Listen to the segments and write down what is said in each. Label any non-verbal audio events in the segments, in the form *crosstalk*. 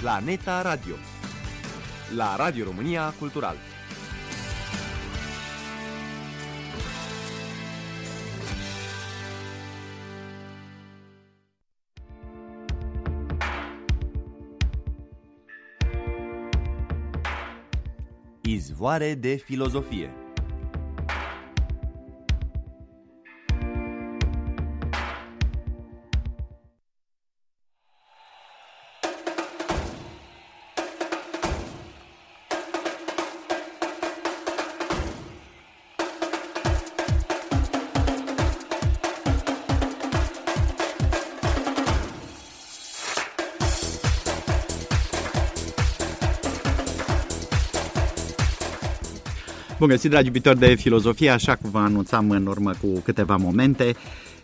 Planeta Radio la Radio România Cultural. Izvoare de filozofie Bun găsit, dragi iubitori de filozofie, așa cum vă anunțam în urmă cu câteva momente.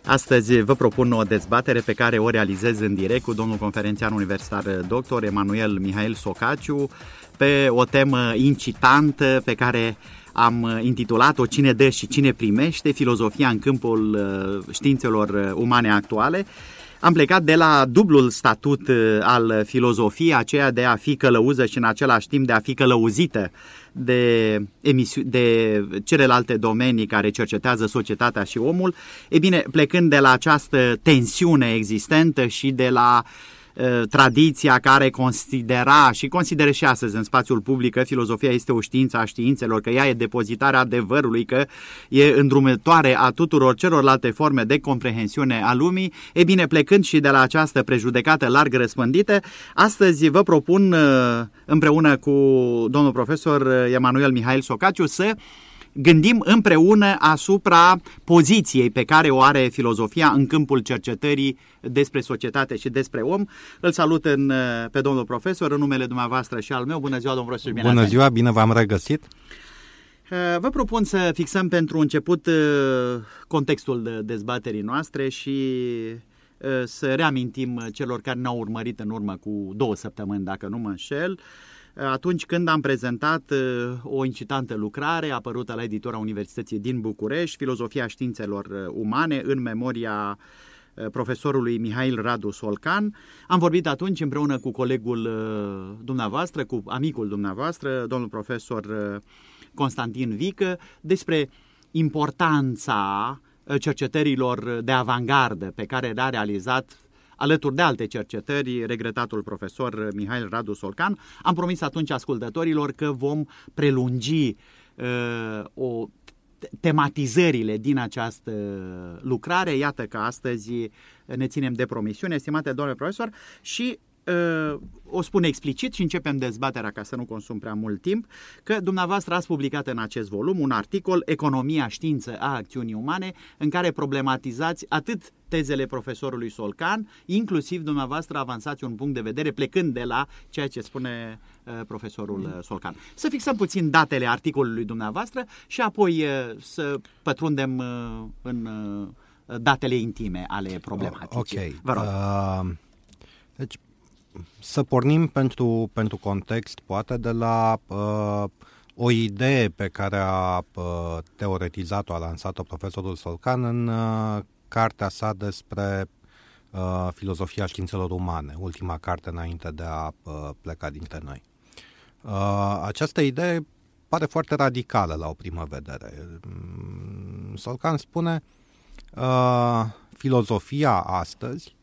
Astăzi vă propun o dezbatere pe care o realizez în direct cu domnul conferențiar universitar dr. Emanuel Mihail Socaciu pe o temă incitantă pe care am intitulat-o Cine dă și cine primește, filozofia în câmpul uh, științelor umane actuale. Am plecat de la dublul statut uh, al filozofiei, aceea de a fi călăuză și în același timp de a fi călăuzită de, emisiu- de celelalte domenii care cercetează societatea și omul, e bine, plecând de la această tensiune existentă și de la uh, tradiția care considera și consideră și astăzi în spațiul public că filozofia este o știință a științelor, că ea e depozitarea adevărului, că e îndrumătoare a tuturor celorlalte forme de comprehensiune a lumii, e bine, plecând și de la această prejudecată larg răspândită, astăzi vă propun uh, împreună cu domnul profesor Emanuel Mihail Socaciu să gândim împreună asupra poziției pe care o are filozofia în câmpul cercetării despre societate și despre om. Îl salut în, pe domnul profesor în numele dumneavoastră și al meu. Bună ziua, domnul profesor! Bine Bună ziua, bine v-am regăsit! Uh, vă propun să fixăm pentru început uh, contextul dezbaterii noastre și uh, să reamintim celor care ne-au urmărit în urmă cu două săptămâni, dacă nu mă înșel, atunci când am prezentat o incitantă lucrare apărută la editora Universității din București, Filozofia științelor umane, în memoria profesorului Mihail Radu Solcan. Am vorbit atunci împreună cu colegul dumneavoastră, cu amicul dumneavoastră, domnul profesor Constantin Vică, despre importanța cercetărilor de avangardă pe care le-a realizat alături de alte cercetări, regretatul profesor Mihail Radu Solcan. Am promis atunci ascultătorilor că vom prelungi uh, o tematizările din această lucrare. Iată că astăzi ne ținem de promisiune, estimate domnule profesor, și uh, o spun explicit și începem dezbaterea ca să nu consum prea mult timp, că dumneavoastră ați publicat în acest volum un articol Economia știință a acțiunii umane în care problematizați atât tezele profesorului Solcan, inclusiv dumneavoastră avansați un punct de vedere plecând de la ceea ce spune uh, profesorul uh, Solcan. Să fixăm puțin datele articolului dumneavoastră și apoi uh, să pătrundem uh, în uh, datele intime ale problematicii. Ok. Vă rog. Uh, deci, să pornim pentru, pentru context, poate de la uh, o idee pe care a uh, teoretizat-o, a lansat-o profesorul Solcan în uh, cartea sa despre uh, filozofia științelor umane, ultima carte înainte de a uh, pleca dintre noi. Uh, această idee pare foarte radicală la o primă vedere. Mm, Solcan spune uh, filozofia astăzi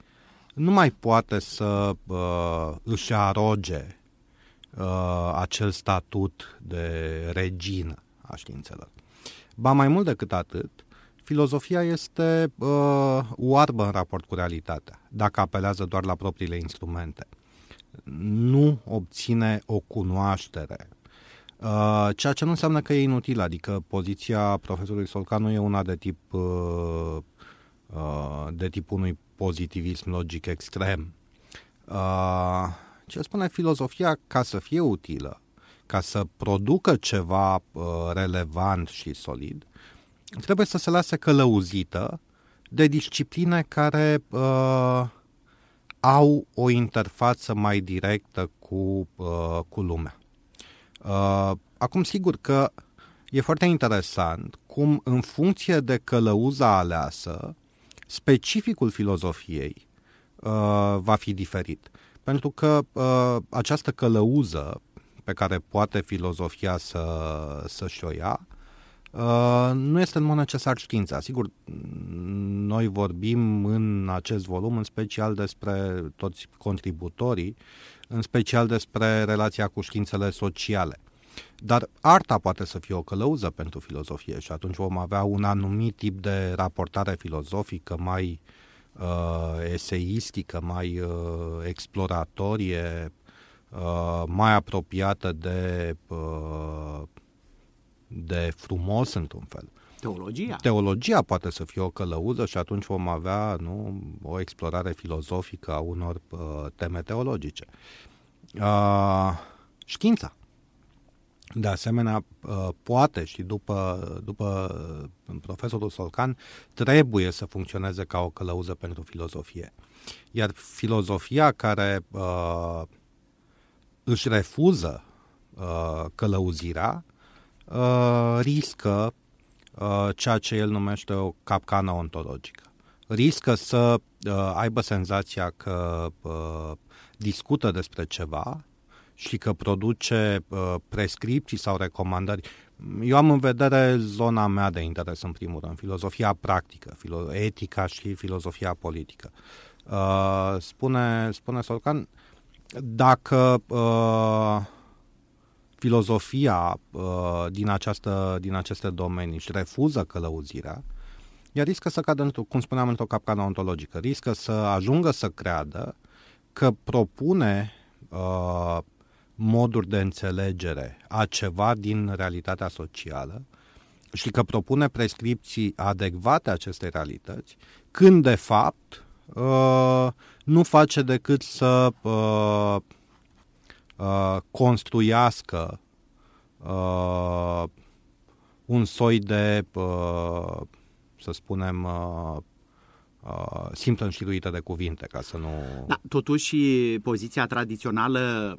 nu mai poate să uh, își aroge uh, acel statut de regină a științelor. Ba mai mult decât atât, filozofia este uh, oarbă în raport cu realitatea, dacă apelează doar la propriile instrumente. Nu obține o cunoaștere, Uh, ceea ce nu înseamnă că e inutil, adică poziția profesorului Solcanu e una de tip uh, uh, de tip unui pozitivism logic extrem. Uh, ce spune filozofia, ca să fie utilă, ca să producă ceva uh, relevant și solid, trebuie să se lase călăuzită de discipline care uh, au o interfață mai directă cu, uh, cu lumea. Uh, acum, sigur că e foarte interesant cum, în funcție de călăuza aleasă, specificul filozofiei uh, va fi diferit. pentru că uh, această călăuză pe care poate filozofia să, să-și o ia, Uh, nu este în mod necesar știința. Sigur, noi vorbim în acest volum în special despre toți contributorii, în special despre relația cu științele sociale. Dar arta poate să fie o călăuză pentru filozofie și atunci vom avea un anumit tip de raportare filozofică mai uh, eseistică, mai uh, exploratorie, uh, mai apropiată de uh, de frumos într-un fel. Teologia. Teologia poate să fie o călăuză și atunci vom avea nu, o explorare filozofică a unor uh, teme teologice. Uh, știința. De asemenea, uh, poate și după, după uh, profesorul Solcan, trebuie să funcționeze ca o călăuză pentru filozofie. Iar filozofia care uh, își refuză uh, călăuzirea uh, riscă uh, ceea ce el numește o capcană ontologică. Riscă să uh, aibă senzația că uh, discută despre ceva și că produce uh, prescripții sau recomandări. Eu am în vedere zona mea de interes, în primul rând, filozofia practică, filo- etica și filozofia politică. Uh, spune, spune Solcan, dacă uh, filozofia uh, din, această, din aceste domenii și refuză călăuzirea, ea riscă să cadă, cum spuneam, într-o capcană ontologică. Riscă să ajungă să creadă că propune uh, moduri de înțelegere a ceva din realitatea socială și că propune prescripții adecvate acestei realități, când de fapt uh, nu face decât să uh, uh, construiască uh, un soi de, uh, să spunem, uh, uh, simplă înșiruită de cuvinte, ca să nu... Da, totuși, poziția tradițională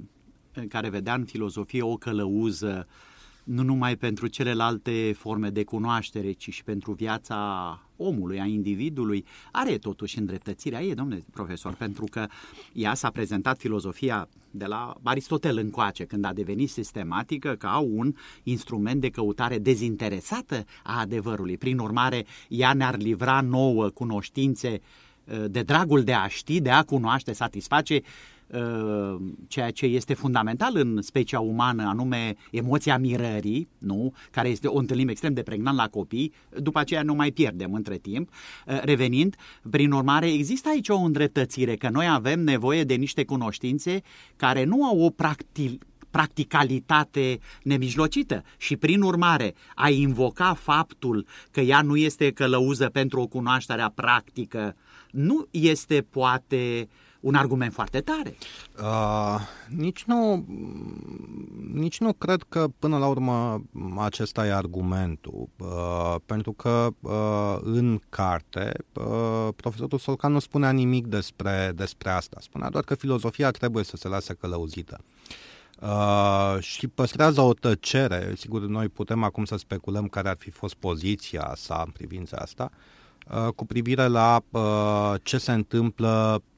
care vedea în filozofie o călăuză nu numai pentru celelalte forme de cunoaștere, ci și pentru viața omului, a individului, are totuși îndreptățirea ei, domnule profesor, pentru că ea s-a prezentat filozofia de la Aristotel încoace, când a devenit sistematică ca un instrument de căutare dezinteresată a adevărului. Prin urmare, ea ne-ar livra nouă cunoștințe de dragul de a ști, de a cunoaște, satisface Uh, ceea ce este fundamental în specia umană, anume emoția mirării, nu? care este o întâlnim extrem de pregnant la copii, după aceea nu mai pierdem între timp. Uh, revenind, prin urmare, există aici o îndreptățire, că noi avem nevoie de niște cunoștințe care nu au o practic practicalitate nemijlocită și prin urmare a invoca faptul că ea nu este călăuză pentru o cunoaștere practică nu este poate uh, un argument foarte tare. Uh, nici, nu, nici nu cred că până la urmă acesta e argumentul, uh, pentru că uh, în carte uh, profesorul Solcan nu spunea nimic despre, despre asta, spunea doar că filozofia trebuie să se lase călăuzită. Uh, și păstrează o tăcere, sigur noi putem acum să speculăm care ar fi fost poziția sa în privința asta, uh, cu privire la uh, ce se întâmplă Uh,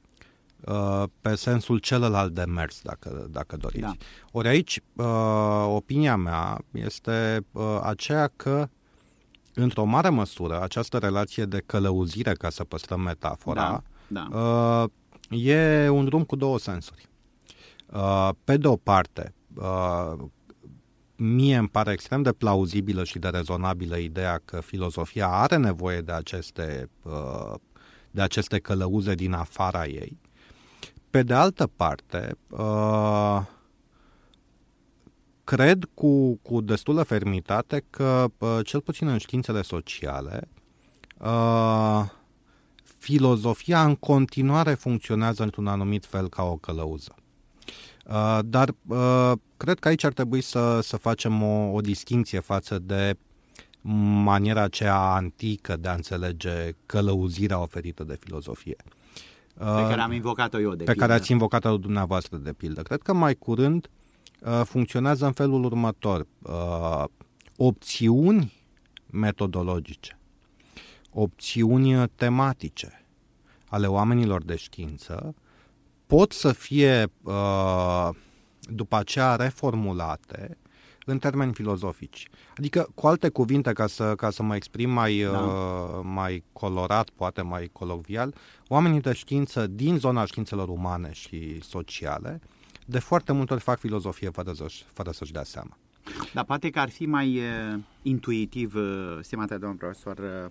pe sensul celălalt de mers, dacă, dacă doriți. Da. Ori aici, uh, opinia mea este uh, aceea că, într-o mare măsură, această relație de călăuzire, ca să păstrăm metafora, da. Da. e un drum cu două sensuri. Pe de o parte, mie îmi pare extrem de plauzibilă și de rezonabilă ideea că filozofia are nevoie de aceste, de aceste călăuze din afara ei, pe de altă parte, uh, cred cu, cu destulă fermitate că, uh, cel puțin în științele sociale, uh, filozofia în continuare funcționează într-un anumit fel ca o călăuză. Uh, dar uh, cred că aici ar trebui să, să facem o, o distinție față de maniera aceea antică de a înțelege călăuzirea oferită de filozofie. Pe care am invocat-o eu, de Pe pildă. care ați invocat-o dumneavoastră, de pildă. Cred că mai curând uh, funcționează în felul următor. Uh, opțiuni metodologice, opțiuni tematice ale oamenilor de știință pot să fie uh, după aceea reformulate în termeni filozofici. Adică, cu alte cuvinte, ca să, ca să mă exprim mai, da. uh, mai colorat, poate mai colocvial, oamenii de știință din zona științelor umane și sociale, de foarte multe ori fac filozofie fără, să-și, fără să-și dea seama. Dar poate că ar fi mai uh, intuitiv, uh, stimate domnul profesor, uh,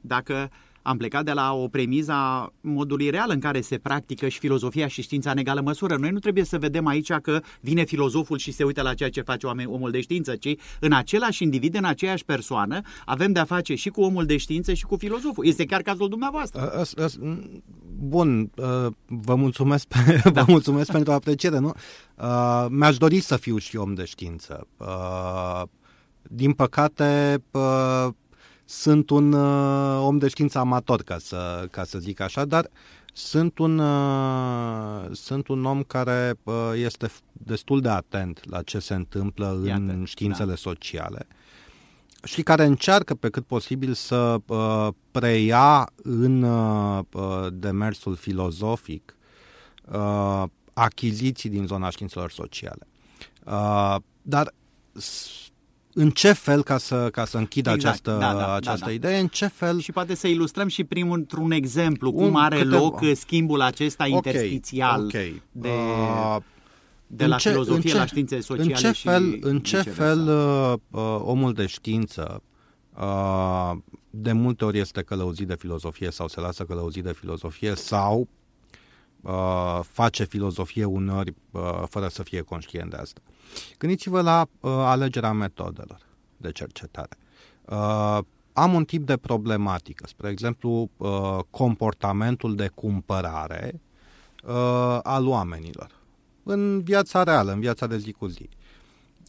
dacă am plecat de la o premiză a modului real în care se practică și filozofia și știința în egală măsură. Noi nu trebuie să vedem aici că vine filozoful și se uită la ceea ce face omul de știință, ci în același individ, în aceeași persoană, avem de-a face și cu omul de știință și cu filozoful. Este chiar cazul dumneavoastră. Bun, vă mulțumesc, pe, *laughs* da. vă mulțumesc pentru apreciere. Nu? Mi-aș dori să fiu și om de știință. Din păcate, sunt un uh, om de știință amator, ca să, ca să zic așa, dar sunt un, uh, sunt un om care uh, este destul de atent la ce se întâmplă Iată, în științele da. sociale și care încearcă pe cât posibil să uh, preia în uh, demersul filozofic uh, achiziții din zona științelor sociale. Uh, dar în ce fel, ca să, ca să închid exact, această, da, da, această da, da. idee, în ce fel... Și poate să ilustrăm și primul într-un exemplu, un, cum are câte... loc schimbul acesta okay, interstițial okay. de... Uh, de la ce, filozofie ce, la științe sociale în ce și fel, În ce fel uh, uh, omul de știință uh, de multe ori este călăuzit de filozofie sau se lasă călăuzit de filozofie sau uh, face filozofie uneori uh, fără să fie conștient de asta. Gândiți-vă la uh, alegerea metodelor de cercetare. Uh, am un tip de problematică, spre exemplu, uh, comportamentul de cumpărare uh, al oamenilor în viața reală, în viața de zi cu zi.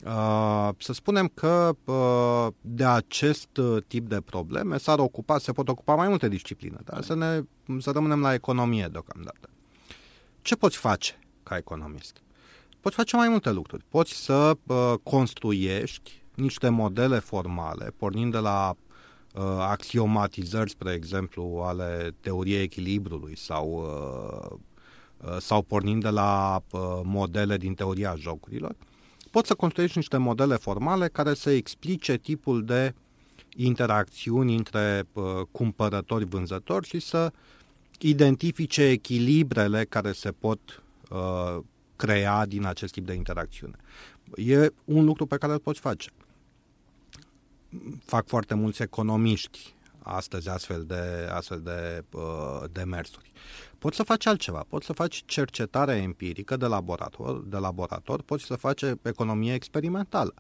Uh, să spunem că uh, de acest uh, tip de probleme s-ar ocupa, se pot ocupa mai multe discipline, dar să, ne, să rămânem la economie deocamdată. Ce poți face ca economist? Poți face mai multe lucruri. Poți să uh, construiești niște modele formale, pornind de la uh, axiomatizări, spre exemplu, ale teoriei echilibrului sau, uh, uh, sau pornind de la uh, modele din teoria jocurilor. Poți să construiești niște modele formale care să explice tipul de interacțiuni între uh, cumpărători-vânzători și să identifice echilibrele care se pot uh, crea din acest tip de interacțiune. E un lucru pe care îl poți face. Fac foarte mulți economiști astăzi astfel de, astfel de uh, demersuri. Poți să faci altceva, poți să faci cercetare empirică de laborator, de laborator, poți să faci economie experimentală.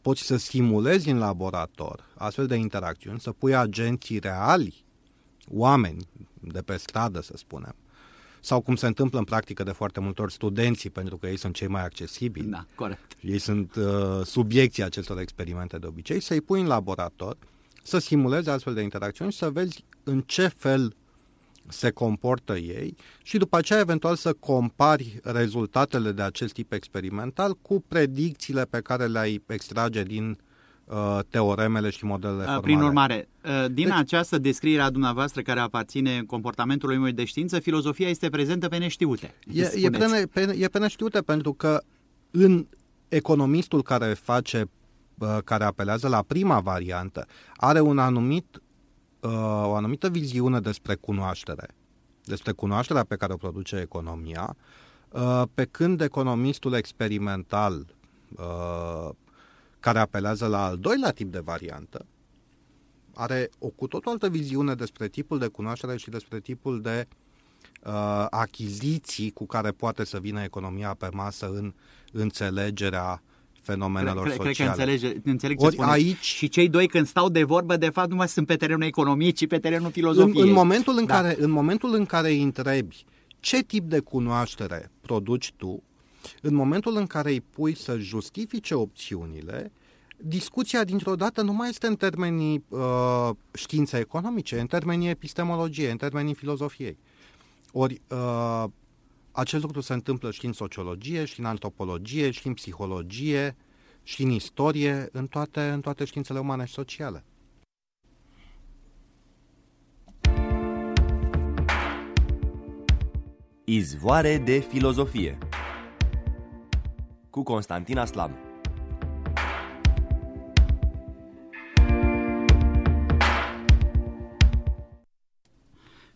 Poți să simulezi în laborator astfel de interacțiuni, să pui agenții reali, oameni de pe stradă, să spunem, sau cum se întâmplă în practică de foarte multe ori studenții, pentru că ei sunt cei mai accesibili. Da, corect. Ei sunt uh, subiecții acestor experimente de obicei, să-i pui în laborator, să simuleze astfel de interacțiuni și să vezi în ce fel se comportă ei și după aceea eventual să compari rezultatele de acest tip experimental cu predicțiile pe care le-ai extrage din uh, Uh, teoremele și modelele uh, formale. Prin urmare, uh, din deci, această descriere a dumneavoastră care aparține comportamentului omului de știință, filozofia este prezentă pe neștiute. E, e, pe, ne, pe, e pe neștiute pentru că în economistul care face care apelează la prima variantă, are un anumit, o anumită viziune despre cunoaștere, despre cunoașterea pe care o produce economia, pe când economistul experimental care apelează la al doilea tip de variantă, are o cu totul altă viziune despre tipul de cunoaștere și despre tipul de uh, achiziții cu care poate să vină economia pe masă în înțelegerea fenomenelor cred, sociale. Cred că înțelege, înțeleg ce Ori aici, Și cei doi când stau de vorbă, de fapt, nu mai sunt pe terenul economiei, ci pe terenul filozofiei. În, în, momentul, în, da. care, în momentul în care îi întrebi ce tip de cunoaștere produci tu, în momentul în care îi pui să justifice opțiunile, discuția dintr-o dată nu mai este în termenii uh, științe economice, în termenii epistemologie, în termenii filozofiei. Ori uh, acest lucru se întâmplă și în sociologie, și în antropologie, și în psihologie, și în istorie, în toate, în toate științele umane și sociale. Izvoare de filozofie cu Constantin Aslam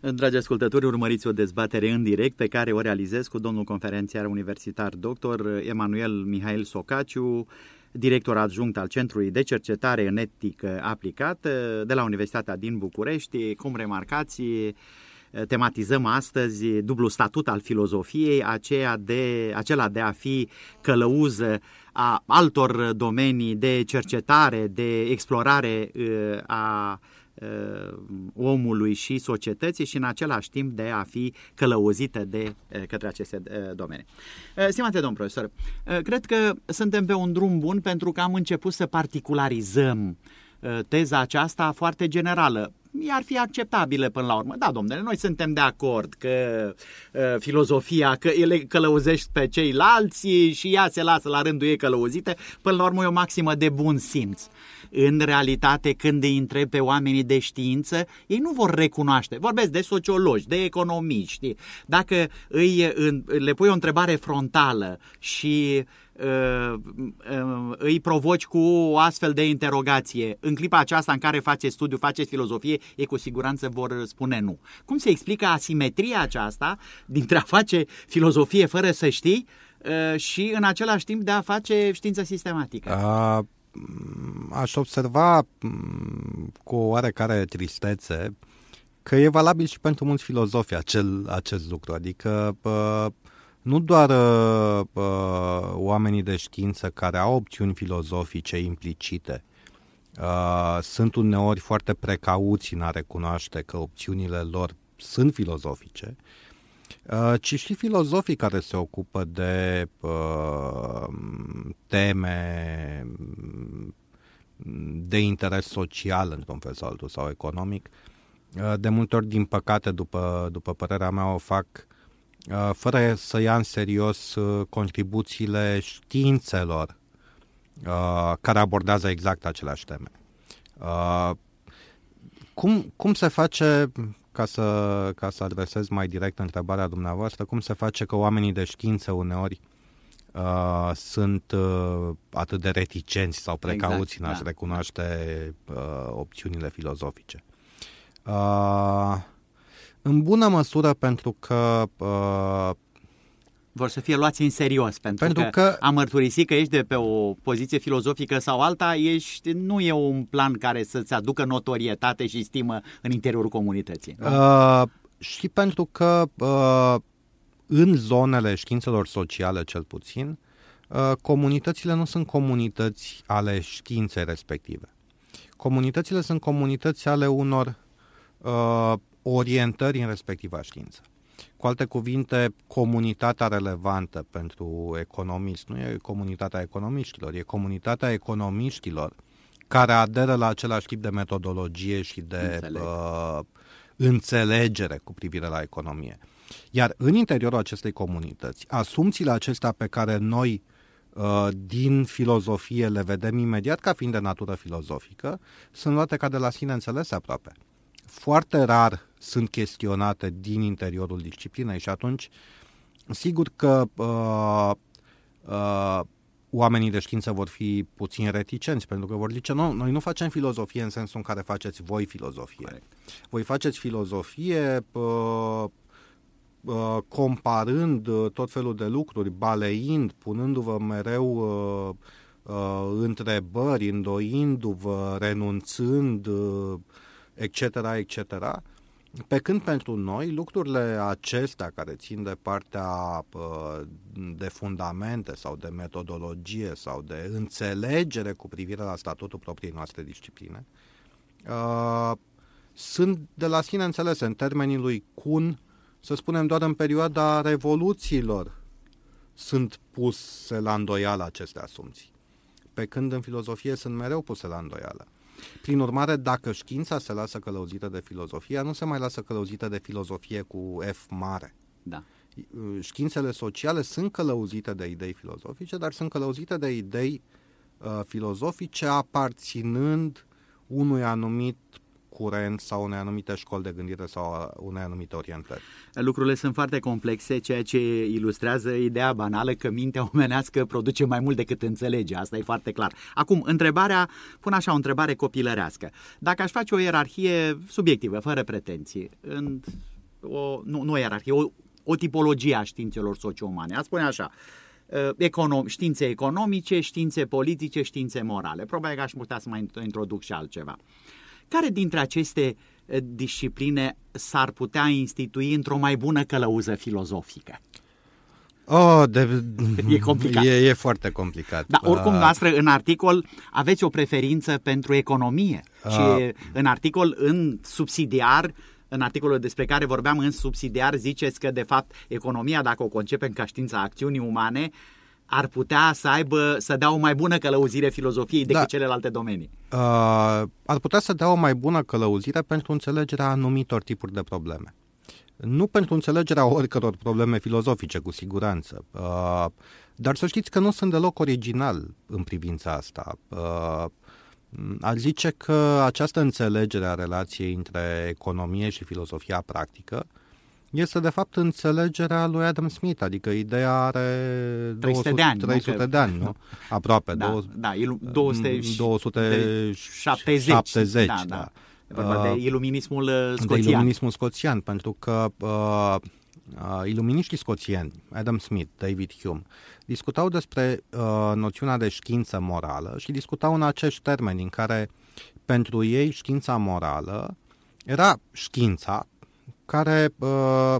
Dragi ascultători, urmăriți o dezbatere în direct pe care o realizez cu domnul conferențiar universitar dr. Emanuel Mihail Socaciu, director adjunct al Centrului de Cercetare în Etică Aplicată de la Universitatea din București. Cum remarcați, tematizăm astăzi dublu statut al filozofiei, aceea de, acela de a fi călăuză a altor domenii de cercetare, de explorare a omului și societății și în același timp de a fi călăuzită de către aceste domenii. Stimate domn profesor, cred că suntem pe un drum bun pentru că am început să particularizăm teza aceasta foarte generală ar fi acceptabile până la urmă. Da, domnule, noi suntem de acord că uh, filozofia, că ele călăuzește pe ceilalți și ea se lasă la rândul ei călăuzite, până la urmă e o maximă de bun simț. În realitate, când îi întreb pe oamenii de știință, ei nu vor recunoaște. Vorbesc de sociologi, de economiști. Dacă îi, le pui o întrebare frontală și uh, Uh, uh, îi provoci cu o astfel de interogație, în clipa aceasta în care faceți studiu, faceți filozofie, ei cu siguranță vor spune nu. Cum se explică asimetria aceasta dintre a face filozofie fără să știi uh, și în același timp de a face știință sistematică? A, aș observa cu o oarecare tristețe că e valabil și pentru mulți filozofi acel, acest lucru. Adică nu doar uh, uh, oamenii de știință care au opțiuni filozofice implicite uh, sunt uneori foarte precauți în a recunoaște că opțiunile lor sunt filozofice, uh, ci și filozofii care se ocupă de uh, teme de interes social, într-un fel sau altul, sau economic, uh, de multe ori, din păcate, după, după părerea mea, o fac Uh, fără să ia în serios uh, contribuțiile științelor uh, care abordează exact aceleași teme. Cum, cum se face, ca să, ca să adresez mai direct întrebarea dumneavoastră, cum se face că oamenii de știință uneori uh, sunt uh, atât de reticenți sau precauți exact, în a-și da. recunoaște uh, opțiunile filozofice? Uh, în bună măsură pentru că uh, vor să fie luați în serios, pentru, pentru că, că a mărturisi că ești de pe o poziție filozofică sau alta, ești, nu e un plan care să-ți aducă notorietate și stimă în interiorul comunității. Uh, și pentru că uh, în zonele științelor sociale, cel puțin, uh, comunitățile nu sunt comunități ale științei respective. Comunitățile sunt comunități ale unor uh, orientări în respectiva știință. Cu alte cuvinte, comunitatea relevantă pentru economist nu e comunitatea economiștilor, e comunitatea economiștilor care aderă la același tip de metodologie și de Înțeleg. uh, înțelegere cu privire la economie. Iar în interiorul acestei comunități, asumțiile acestea pe care noi uh, din filozofie le vedem imediat ca fiind de natură filozofică, sunt luate ca de la sine înțelese aproape foarte rar sunt chestionate din interiorul disciplinei și atunci sigur că uh, uh, oamenii de știință vor fi puțin reticenți pentru că vor zice nu, noi nu facem filozofie în sensul în care faceți voi filozofie. Corect. Voi faceți filozofie uh, uh, comparând uh, tot felul de lucruri, baleind, punându-vă mereu uh, uh, întrebări, îndoindu-vă, renunțând, uh, etc., etc., pe când pentru noi lucrurile acestea care țin de partea de fundamente sau de metodologie sau de înțelegere cu privire la statutul propriei noastre discipline, sunt de la sine înțelese în termenii lui Kuhn, să spunem doar în perioada revoluțiilor sunt puse la îndoială aceste asumții. Pe când în filozofie sunt mereu puse la îndoială. Prin urmare, dacă știința se lasă călăuzită de filozofie, nu se mai lasă călăuzită de filozofie cu F mare. Da. Științele sociale sunt călăuzite de idei filozofice, dar sunt călăuzite de idei uh, filozofice aparținând unui anumit curent sau unei anumite școli de gândire sau unei anumite orientări. Lucrurile sunt foarte complexe, ceea ce ilustrează ideea banală că mintea omenească produce mai mult decât înțelege. Asta e foarte clar. Acum, întrebarea, pun așa o întrebare copilărească. Dacă aș face o ierarhie subiectivă, fără pretenții, în o, nu, nu o ierarhie, o, o tipologie a științelor socio-umane, a spune așa, uh, econom, științe economice, științe politice, științe morale. Probabil că aș putea să mai introduc și altceva. Care dintre aceste uh, discipline s-ar putea institui într-o mai bună călăuză filozofică? Oh, de, *laughs* e complicat. E, e foarte complicat. Da, oricum, uh, noastră, în articol aveți o preferință pentru economie uh, și în articol, în subsidiar, în articolul despre care vorbeam în subsidiar, ziceți că, de fapt, economia, dacă o concepem ca știința acțiunii umane, ar putea să aibă, să dea o mai bună călăuzire filozofiei decât da. celelalte domenii. Uh, ar putea să dea o mai bună călăuzire pentru înțelegerea anumitor tipuri de probleme. Nu pentru înțelegerea oricăror probleme filozofice, cu siguranță. Uh, dar să știți că nu sunt deloc original în privința asta. Uh, ar zice că această înțelegere a relației între economie și filosofia practică este de fapt înțelegerea lui Adam Smith, adică ideea are 300 de ani, 300 nu? de ani, nu? *laughs* Aproape, da, două, da, 200, 270, 70, da, da. da. de uh, iluminismul scoțian. De iluminismul scoțian, pentru că uh, uh, iluminiștii scoțieni, Adam Smith, David Hume, discutau despre uh, noțiunea de știință morală și discutau în acești termeni în care pentru ei știința morală era știința care uh,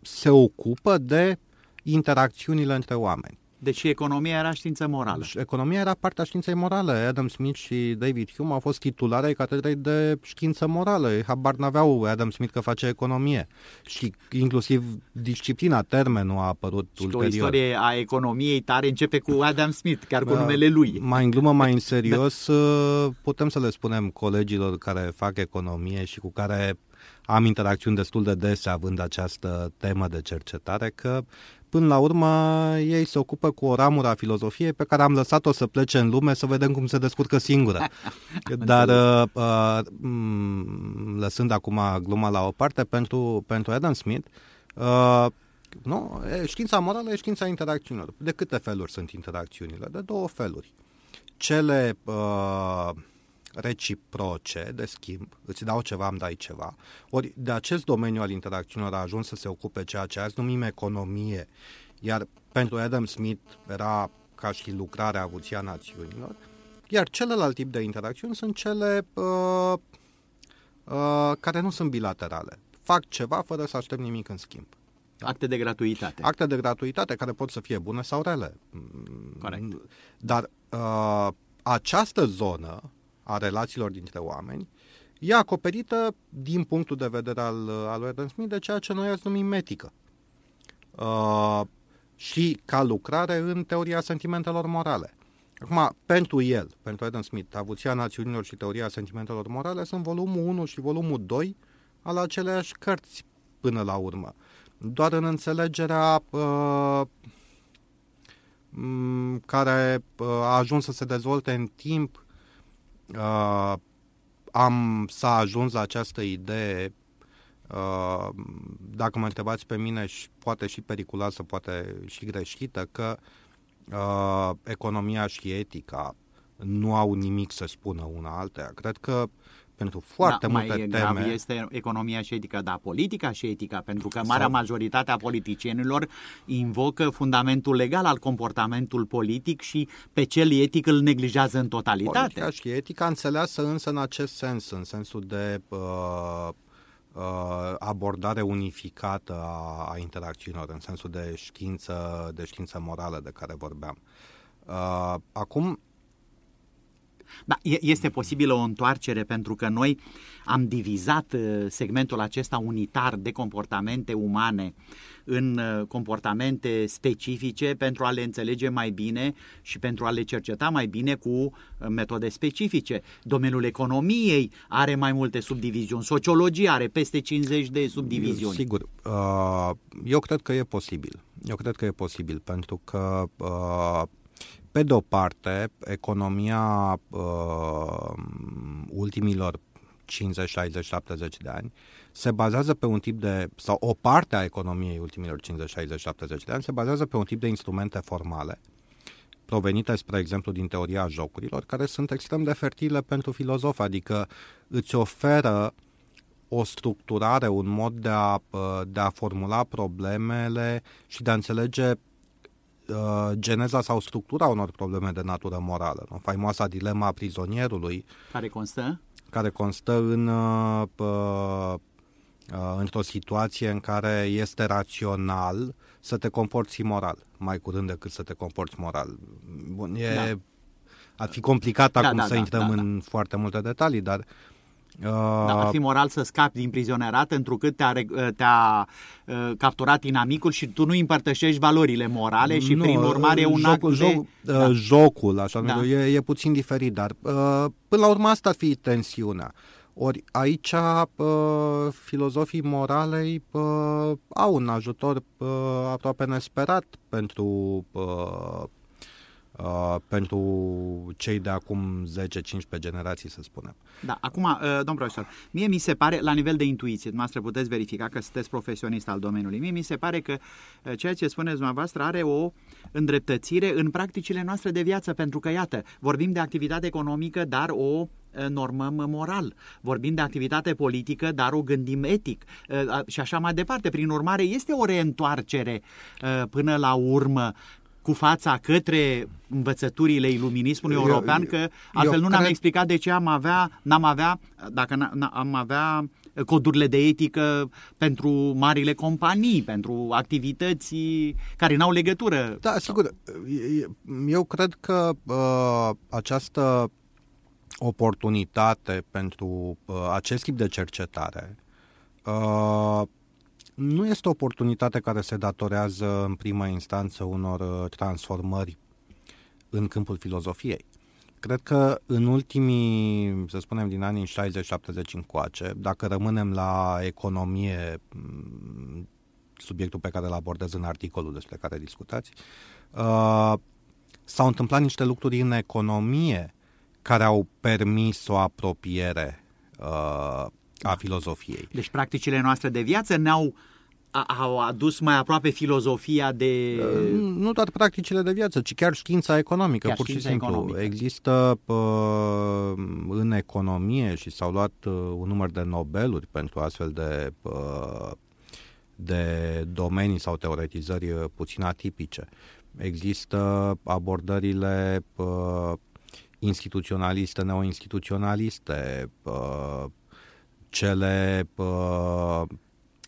se ocupă de interacțiunile între oameni. Deci economia era știință morală. Economia era partea științei morale. Adam Smith și David Hume au fost titulare ai catedrei de știință morală. Habar n-aveau Adam Smith că face economie. Și inclusiv disciplina, termenul a apărut și ulterior. o istorie a economiei tare începe cu Adam Smith, chiar cu numele lui. Mai în glumă, mai în *laughs* serios, da. putem să le spunem colegilor care fac economie și cu care am interacțiuni destul de dese având această temă de cercetare, că până la urmă ei se ocupă cu o ramură a filozofiei pe care am lăsat-o să plece în lume să vedem cum se descurcă singură. *laughs* Dar uh, uh, lăsând acum gluma la o parte, pentru, pentru Adam Smith, uh, nu? știința morală e știința interacțiunilor. De câte feluri sunt interacțiunile? De două feluri. Cele uh, reciproce de schimb, îți dau ceva, îmi dai ceva. Ori de acest domeniu al interacțiunilor a ajuns să se ocupe ceea ce azi numim economie, iar pentru Adam Smith era ca și lucrarea avuția națiunilor, iar celălalt tip de interacțiuni sunt cele uh, uh, care nu sunt bilaterale. Fac ceva fără să aștept nimic în schimb. Da? Acte de gratuitate. Acte de gratuitate care pot să fie bune sau rele. Corect. Dar uh, această zonă a relațiilor dintre oameni, e acoperită din punctul de vedere al, al lui Adam Smith de ceea ce noi azi numim etică. Uh, și ca lucrare în teoria sentimentelor morale. Acum, pentru el, pentru Adam Smith, Avuția Națiunilor și Teoria Sentimentelor Morale sunt volumul 1 și volumul 2 al aceleași cărți până la urmă. Doar în înțelegerea uh, care uh, a ajuns să se dezvolte în timp uh, am s-a ajuns la această idee uh, dacă mă întrebați pe mine și poate și periculoasă, poate și greșită, că uh, economia și etica nu au nimic să spună una altea. Cred că pentru foarte da, multe mai teme. grav este economia și etica, da, politica și etica, pentru că marea Sau... majoritate a politicienilor invocă fundamentul legal al comportamentului politic și pe cel etic îl neglijează în totalitate. Politica și etica înțeleasă însă în acest sens, în sensul de uh, uh, abordare unificată a, a interacțiunilor, în sensul de știință, de știință morală de care vorbeam. Uh, acum, da, este posibilă o întoarcere pentru că noi am divizat uh, segmentul acesta unitar de comportamente umane în uh, comportamente specifice pentru a le înțelege mai bine și pentru a le cerceta mai bine cu uh, metode specifice. Domeniul economiei are mai multe subdiviziuni, sociologia are peste 50 de subdiviziuni. Sigur, eu cred că e posibil. Eu cred că e posibil pentru că pe de o parte, economia uh, ultimilor 50, 60, 70 de ani se bazează pe un tip de, sau o parte a economiei ultimilor 50, 60, 70 de ani se bazează pe un tip de instrumente formale provenite, spre exemplu, din teoria jocurilor, care sunt extrem de fertile pentru filozof, adică îți oferă o structurare, un mod de a, de a formula problemele și de a înțelege uh, geneza sau structura unor probleme de natură morală. Nu? Faimoasa dilema prizonierului. Care constă? Care constă în uh, uh, într-o situație în care este rațional să te comporți moral, mai curând decât să te comporți moral. Bun, e, da. ar fi complicat da, acum da, să da, intrăm da, da. în foarte multe detalii, dar Uh, da, ar fi moral să scapi din prizionerat întrucât te-a, te-a uh, capturat inamicul și tu nu împărtășești valorile morale și nu, prin urmare e un jocul, act joc, de... Uh, da. Jocul, așa, da. e, e puțin diferit, dar uh, până la urmă asta ar fi tensiunea. Ori aici uh, filozofii moralei uh, au un ajutor uh, aproape nesperat pentru uh, Uh, pentru cei de acum 10-15 generații, să spunem. Da, acum, uh, domn profesor, mie mi se pare, la nivel de intuiție, dumneavoastră puteți verifica că sunteți profesionist al domeniului, mie mi se pare că uh, ceea ce spuneți dumneavoastră are o îndreptățire în practicile noastre de viață, pentru că, iată, vorbim de activitate economică, dar o normăm moral. Vorbim de activitate politică, dar o gândim etic și așa mai departe. Prin urmare, este o reîntoarcere până la urmă cu fața către învățăturile iluminismului eu, european, că altfel nu ne-am cred... explicat de ce am avea, n-am avea, dacă am avea codurile de etică pentru marile companii, pentru activități care n-au legătură. Da, sigur. Eu cred că uh, această oportunitate pentru uh, acest tip de cercetare uh, nu este o oportunitate care se datorează în prima instanță unor uh, transformări în câmpul filozofiei. Cred că în ultimii, să spunem, din anii 60-70 încoace, dacă rămânem la economie, mm, subiectul pe care îl abordez în articolul despre care discutați, uh, s-au întâmplat niște lucruri în economie care au permis o apropiere uh, a filozofiei. Deci practicile noastre de viață ne-au au adus mai aproape filozofia de... Nu doar practicile de viață, ci chiar știința economică, chiar pur și simplu. Economică. Există uh, în economie și s-au luat uh, un număr de Nobeluri pentru astfel de, uh, de domenii sau teoretizări puțin atipice. Există abordările uh, instituționaliste, neoinstituționaliste, uh, cele uh,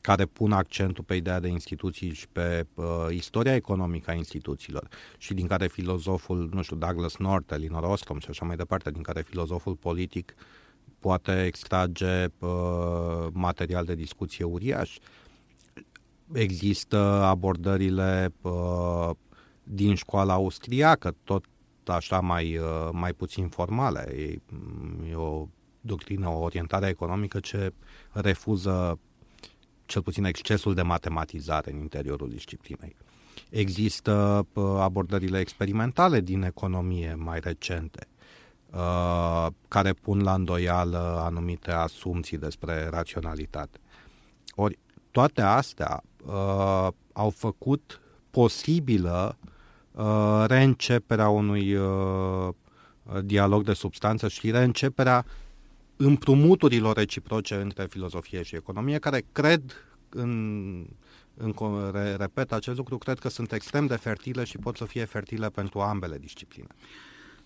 care pun accentul pe ideea de instituții și pe uh, istoria economică a instituțiilor și din care filozoful, nu știu, Douglas North, Elinor Ostrom și așa mai departe, din care filozoful politic poate extrage uh, material de discuție uriaș. Există abordările uh, din școala austriacă, tot așa mai, uh, mai puțin formale. E, e o doctrină, o orientare economică ce refuză cel puțin excesul de matematizare în interiorul disciplinei. Există abordările experimentale din economie mai recente, uh, care pun la îndoială anumite asumții despre raționalitate. Ori toate astea uh, au făcut posibilă uh, reînceperea unui uh, dialog de substanță și reînceperea împrumuturilor reciproce între filozofie și economie, care cred în, în repet acest lucru, cred că sunt extrem de fertile și pot să fie fertile pentru ambele discipline.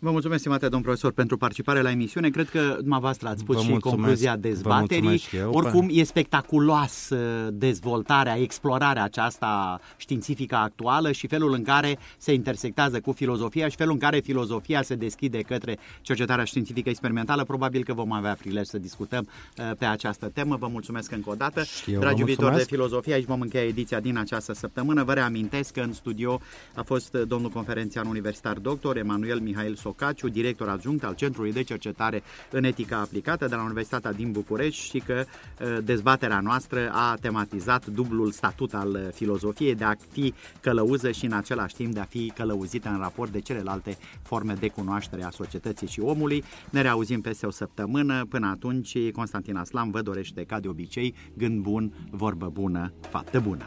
Vă mulțumesc, stimate domn profesor, pentru participare la emisiune. Cred că dumneavoastră ați spus Vă și mulțumesc. concluzia dezbaterii. Eu, Oricum, e spectaculoasă dezvoltarea, explorarea aceasta științifică actuală și felul în care se intersectează cu filozofia și felul în care filozofia se deschide către cercetarea științifică experimentală. Probabil că vom avea prilej să discutăm uh, pe această temă. Vă mulțumesc încă o dată. Dragi iubitori de filozofie, aici vom încheia ediția din această săptămână. Vă reamintesc că în studio a fost domnul conferențian universitar doctor Emanuel Mihail Sofia Tocaciu, director adjunct al Centrului de Cercetare în Etica Aplicată de la Universitatea din București și că dezbaterea noastră a tematizat dublul statut al filozofiei de a fi călăuză și în același timp de a fi călăuzită în raport de celelalte forme de cunoaștere a societății și omului. Ne reauzim peste o săptămână. Până atunci, Constantin Aslam vă dorește, ca de obicei, gând bun, vorbă bună, faptă bună.